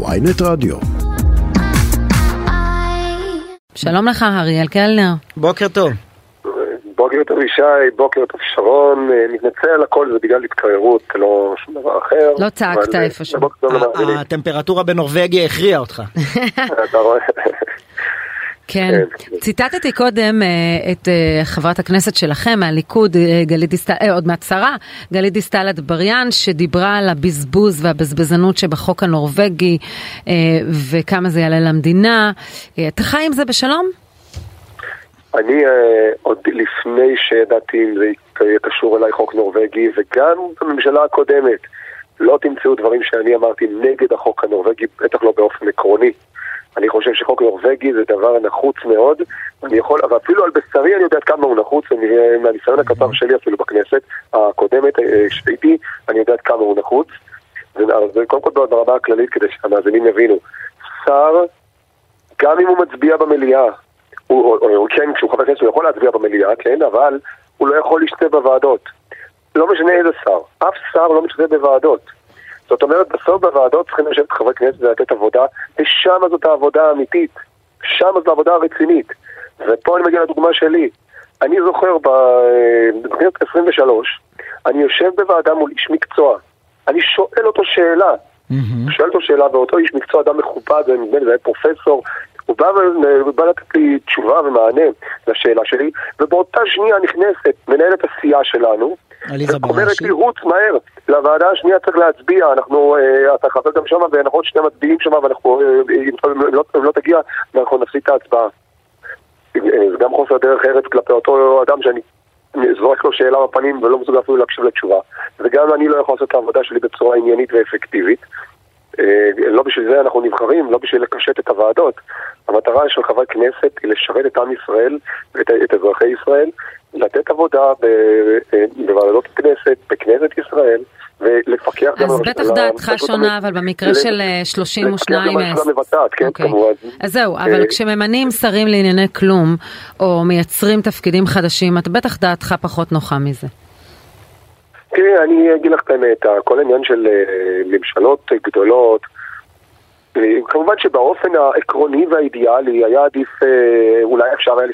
ויינט רדיו. שלום לך, אריאל קלנר. בוקר טוב. בוקר טוב ישי, בוקר טוב שרון, אה, מתנצל על הכל, זה בגלל התקררות, לא שום דבר אחר. לא צעקת אה, איפשהו. בוקר טוב למאזינים. הטמפרטורה בנורבגיה הכריעה אותך. אתה רואה? כן. כן. ציטטתי קודם אה, את אה, חברת הכנסת שלכם מהליכוד, אה, גלית דיסטל, עוד מעט שרה, גלית דיסטל אטבריאן, שדיברה על הבזבוז והבזבזנות שבחוק הנורבגי וכמה זה יעלה למדינה. אתה חי עם זה בשלום? אני עוד לפני שידעתי אם זה יהיה קשור אליי חוק נורבגי, וגם בממשלה הקודמת, לא תמצאו דברים שאני אמרתי נגד החוק הנורבגי, בטח לא באופן עקרוני. חושב שחוק נורבגי זה דבר נחוץ מאוד, אני יכול, אבל אפילו על בשרי אני יודע כמה הוא נחוץ, אני, מהניסיון הקצר שלי אפילו בכנסת הקודמת אה, שהייתי, אני יודע כמה הוא נחוץ. אז קודם כל ברמה הכללית כדי שהמאזינים יבינו, שר, גם אם הוא מצביע במליאה, הוא, או, או, כן, כשהוא חבר כנסת הוא יכול להצביע במליאה, כן, אבל הוא לא יכול להשתתף בוועדות. לא משנה איזה שר, אף שר לא משתתף בוועדות. זאת אומרת, בסוף בוועדות צריכים לשבת חברי כנסת ולתת עבודה, ושם זאת העבודה האמיתית. שם זאת העבודה הרצינית. ופה אני מגיע לדוגמה שלי. אני זוכר ב- בכנסת 23, אני יושב בוועדה מול איש מקצוע. אני שואל אותו שאלה. שואל אותו שאלה, ואותו איש מקצוע, אדם מכובד, נדמה לי זה היה פרופסור, הוא בא, ו- ובא לתת לי תשובה ומענה לשאלה שלי, ובאותה שנייה נכנסת מנהלת הסיעה שלנו, אומרת. לי, רוץ מהר, לוועדה השנייה צריך להצביע, אנחנו, אה, אתה חבר גם שם, ואנחנו עוד שני מצביעים שם, ואנחנו, אה, אם לא, אם לא תגיע, אנחנו נפסיד את ההצבעה. אה, זה גם חוסר דרך ארץ כלפי אותו אדם שאני זורק לו שאלה בפנים ולא מסוגל אפילו להקשיב לתשובה. וגם אני לא יכול לעשות את העבודה שלי בצורה עניינית ואפקטיבית. לא בשביל זה אנחנו נבחרים, לא בשביל לקשט את הוועדות. המטרה של חברי כנסת היא לשרת את עם ישראל ואת את אזרחי ישראל, לתת עבודה אה, בוועדות הכנסת, בכנסת ישראל, ולפקח גם אז על- בטח על דעתך הרשות שונה, אבל במקרה של אה, 32... לפקח גם על הרשות המבצעת, כן, אוקיי. כמובן. אז זהו, אבל אה, כשממנים שרים לענייני כלום, או מייצרים תפקידים חדשים, את בטח דעתך פחות נוחה מזה. תראי, אני אגיד לך את האמת, כל העניין של אה, ממשלות גדולות, אה, כמובן שבאופן העקרוני והאידיאלי היה עדיף, אה, אולי אפשר היה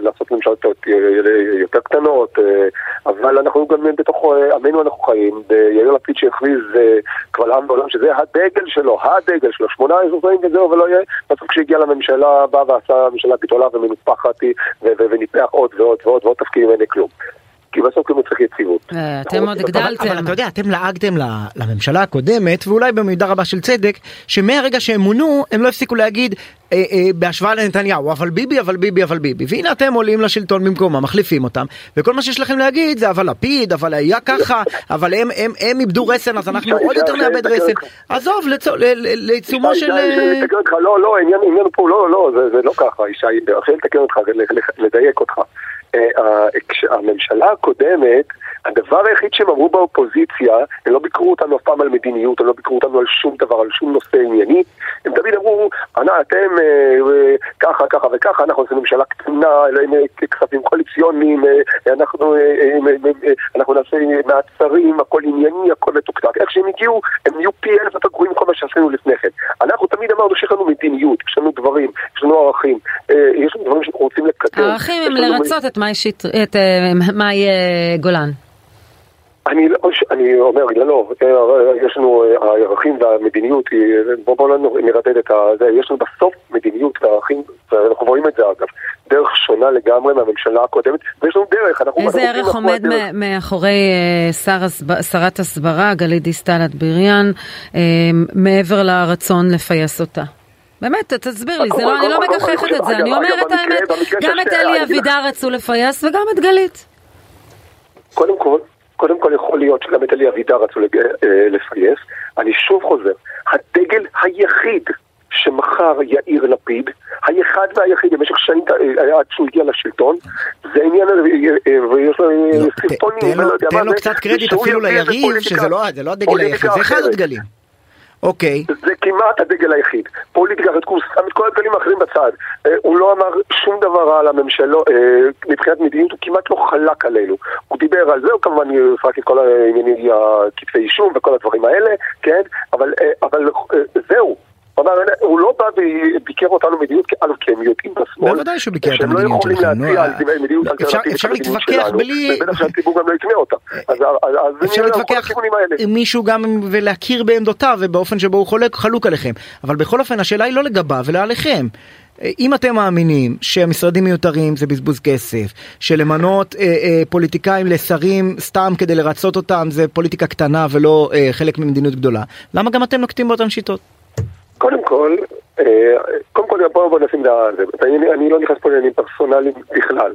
לעשות ממשלות יותר- קטנות, אה, אבל אנחנו גם בתוך אה, עמנו אנחנו חיים, ויאיר לפיד שהכריז קבל עם ועולם שזה הדגל שלו, הדגל שלו, 18 שרים וזהו ולא יהיה, בסוף כשהגיע לממשלה בא ועשה ממשלה גדולה ומנופחת וניפח עוד ועוד ועוד ועוד תפקידים אין לי כלום. כי בסוף כאילו צריך יציבות. אה, אתם עוד הגדלתם. אבל אתה יודע, אתם לעגתם לממשלה הקודמת, ואולי במידה רבה של צדק, שמהרגע שהם מונו, הם לא הפסיקו להגיד אה, אה, בהשוואה לנתניהו, אבל ביבי, אבל ביבי, אבל ביבי. והנה אתם עולים לשלטון במקומם, מחליפים אותם, וכל מה שיש לכם להגיד זה אבל לפיד, אבל היה ככה, אבל הם, הם, הם איבדו רסן, אז אנחנו עוד יותר נאבד רסן. עזוב, לעיצומו של... לא, לא, העניין פה, לא, לא, זה, לא ככה, ישי, עכשיו לתקן אותך, לדייק אותך. אה, אה, כשהממשלה הקודמת, הדבר היחיד שהם אמרו באופוזיציה, הם לא ביקרו אותנו אף פעם על מדיניות, הם לא ביקרו אותנו על שום דבר, על שום נושא ענייני, הם תמיד אמרו, "אנא, אתם אה, אה, ככה, ככה וככה, אנחנו עושים ממשלה קטנה, כספים קואליציוניים, אה, אנחנו, אה, אה, אה, אנחנו נעשה מעצרים, הכל ענייני, הכל מתוקתק. איך שהם הגיעו, הם נהיו פי אלף יותר גרועים מכל מה שעשינו לפני כן. אנחנו תמיד אמרנו שיש לנו מדיניות, יש לנו דברים, יש לנו ערכים, יש לנו דברים שאנחנו רוצים לקדם. הערכים הם לרצות את מאי גולן. אני, לא, אני אומר, לא, לא, יש לנו אה, הערכים והמדיניות, היא- בוא, בוא לא נרדד את. זה, יש לנו בסוף מדיניות וערכים, ואנחנו רואים את זה אגב, דרך שונה לגמרי מהממשלה הקודמת, ויש לנו דרך, אנחנו... איזה אנחנו ערך עומד מאחורי אה, שר שרת הסברה, גלית דיסטל אטבריאן, אה, מעבר לרצון לפייס אותה? באמת, תסביר לי, זה לא, אני לא מגחכת את זה, אני אומרת האמת, גם את אלי אבידר רצו לפייס וגם את גלית. קודם כל, קודם כל יכול להיות שגם את אלי אבידר רצו אה, לפייס. אני שוב חוזר, הדגל היחיד שמכר יאיר לפיד, האחד והיחיד במשך שנים אה, עד שהוא הגיע לשלטון, זה עניין, אה, אה, ויש לו אה, לא, סרטונים, תן לו- מה לו קצת קרדיט אפילו ליריב, שזה לא לא הדגל היחיד, זה אחד. הדגלים. אוקיי. זה כמעט הדגל היחיד. פוליטיקה אחרת, הוא שם את כל הדגלים האחרים בצד. אה, הוא לא אמר שום דבר רע על הממשלה, אה, מבחינת מדיניות, הוא כמעט לא חלק עלינו. הוא דיבר על זה, הוא כמובן יפרק את כל העניינים, הכתבי אישום וכל הדברים האלה, כן? אבל, אה, אבל זהו. הוא, לא בא וביקר אותנו מדיניות, כי הם יודעים בשמאל, בוודאי שהוא ביקר את שהם לא המדיניות יכולים שלכם, להציע על מדיניות אלטרנטיבית אפשר להתווכח בלי- ובטח שהציבור גם לא יקנה אותה. אפשר להתווכח. עם מישהו גם ולהכיר בעמדותיו ובאופן שבו הוא חולק חלוק עליכם אבל בכל אופן השאלה היא לא לגביו אלא עליכם. אם אתם מאמינים שהמשרדים מיותרים זה בזבוז כסף, שלמנות אה, אה, פוליטיקאים לשרים סתם כדי לרצות אותם זה פוליטיקה קטנה ולא אה, חלק ממדיניות גדולה, למה גם אתם נוקטים באותן שיטות? קודם כל, אה, קודם כל בואו בוא נשים על זה. אני, אני לא נכנס פה לעניינים פרסונליים בכלל.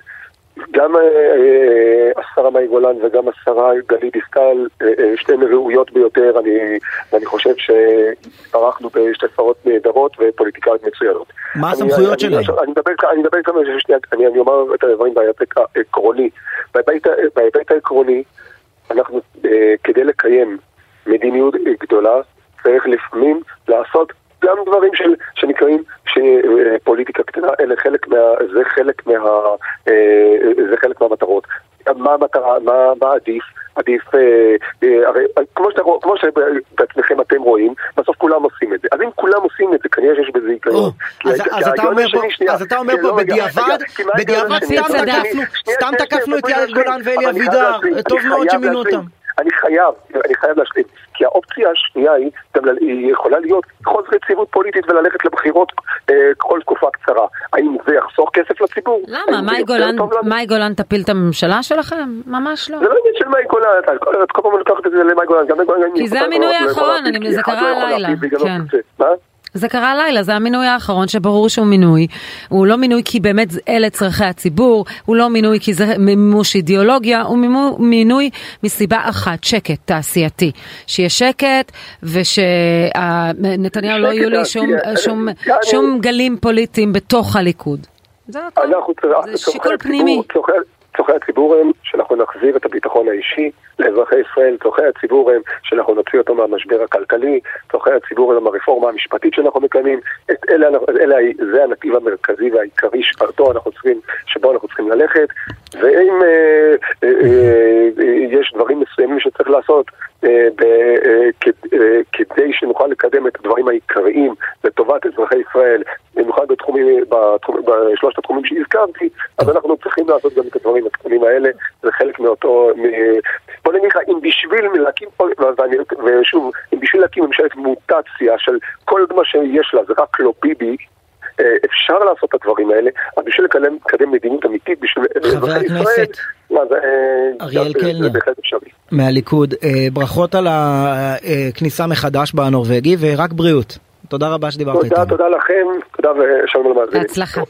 גם אה, אה, השרה מאי גולן וגם השרה גלית דיסטל, שתיהן ראויות ביותר, אני, ואני חושב שהתברכנו בשתי שרות נהדרות ופוליטיקאיות מצוינות. מה אני- הסמכויות אני- שלהם? אני מדבר אני כאן, שנייה, אני אני אומר את הדברים בהיבט העקרוני. בהיבט העקרוני, אנחנו, כדי לקיים מדיניות גדולה, צריך לפעמים לעשות גם דברים של, שנקראים פוליטיקה קטנה, אלה חלק מה, זה חלק מה, אה, זה חלק מהמטרות. מה המטרה, מה, מה עדיף? עדיף, אה, אה, הרי כמו, שאתה, כמו שבעצמכם אתם רואים, בסוף כולם עושים את זה. אז אם כולם עושים את זה, כנראה שיש בזה היגיון. כי אז- אז אתה אומר פה- אז אתה אומר פה לא, בדיעבד, בדיעבד? סתם תקפנו, את יאיר. גולן ואלי אבידר, טוב מאוד שמינו. אותם. אני חייב, אני חייב להשלים, כי האופציה השנייה היא, גם ל- היא יכולה להיות חוסר יציבות פוליטית וללכת לבחירות אה, כל תקופה קצרה. האם זה יחסוך כסף לציבור? למה? מאי גולן? מאי גולן תפיל את הממשלה שלכם? ממש לא. זה לא עניין של מאי גולן, את כל פעם לוקחת את זה למאי גולן. כי זה המינוי האחרון, זה קרה לא הלילה, כן. זה קרה הלילה, זה המינוי האחרון שברור שהוא מינוי. הוא לא מינוי כי באמת אלה צורכי הציבור, הוא לא מינוי כי זה מימוש אידיאולוגיה, הוא מימו, מינוי מסיבה אחת, שקט תעשייתי. שיהיה שקט ושנתניהו לא יהיו לי שום, שום, שום גלים פוליטיים בתוך הליכוד. זה הכל, זה שיקול פנימי. צורכי- צורכי הציבור הם שאנחנו נחזיר את הביטחון האישי לאזרחי ישראל, צורכי הציבור הם שאנחנו נוציא אותו מהמשבר הכלכלי, צורכי הציבור הם הרפורמה המשפטית שאנחנו מקיימים, את אלה, אלה, זה הנתיב המרכזי והעיקרי שאותו אנחנו צריכים, שבו אנחנו צריכים ללכת, ואם אה, אה, אה, יש דברים מסוימים שצריך לעשות אה, אה, אה, כדי שנוכל לקדם את הדברים העיקריים לטובת אזרחי ישראל, בתחום, בשלושת התחומים שהזכרתי, אז אנחנו צריכים לעשות גם את הדברים הקטנים האלה, זה חלק מאותו, מ- בוא נגיד לך, אם בשביל להקים, ושוב, אם בשביל להקים ממשלת מוטציה של כל מה שיש לה זה רק לא ביבי, אה, אפשר לעשות את הדברים האלה, אבל בשביל לקדם, לקדם מדיניות אמיתית בשביל אזרחי ישראל, הכנסת מה זה, אה, אריאל קלנר. מהליכוד, אה, ברכות על הכניסה מחדש בנורבגי ורק בריאות. תודה רבה שדיברת תודה, איתנו. תודה לכם, תודה ושלום למאזינים. בהצלחה.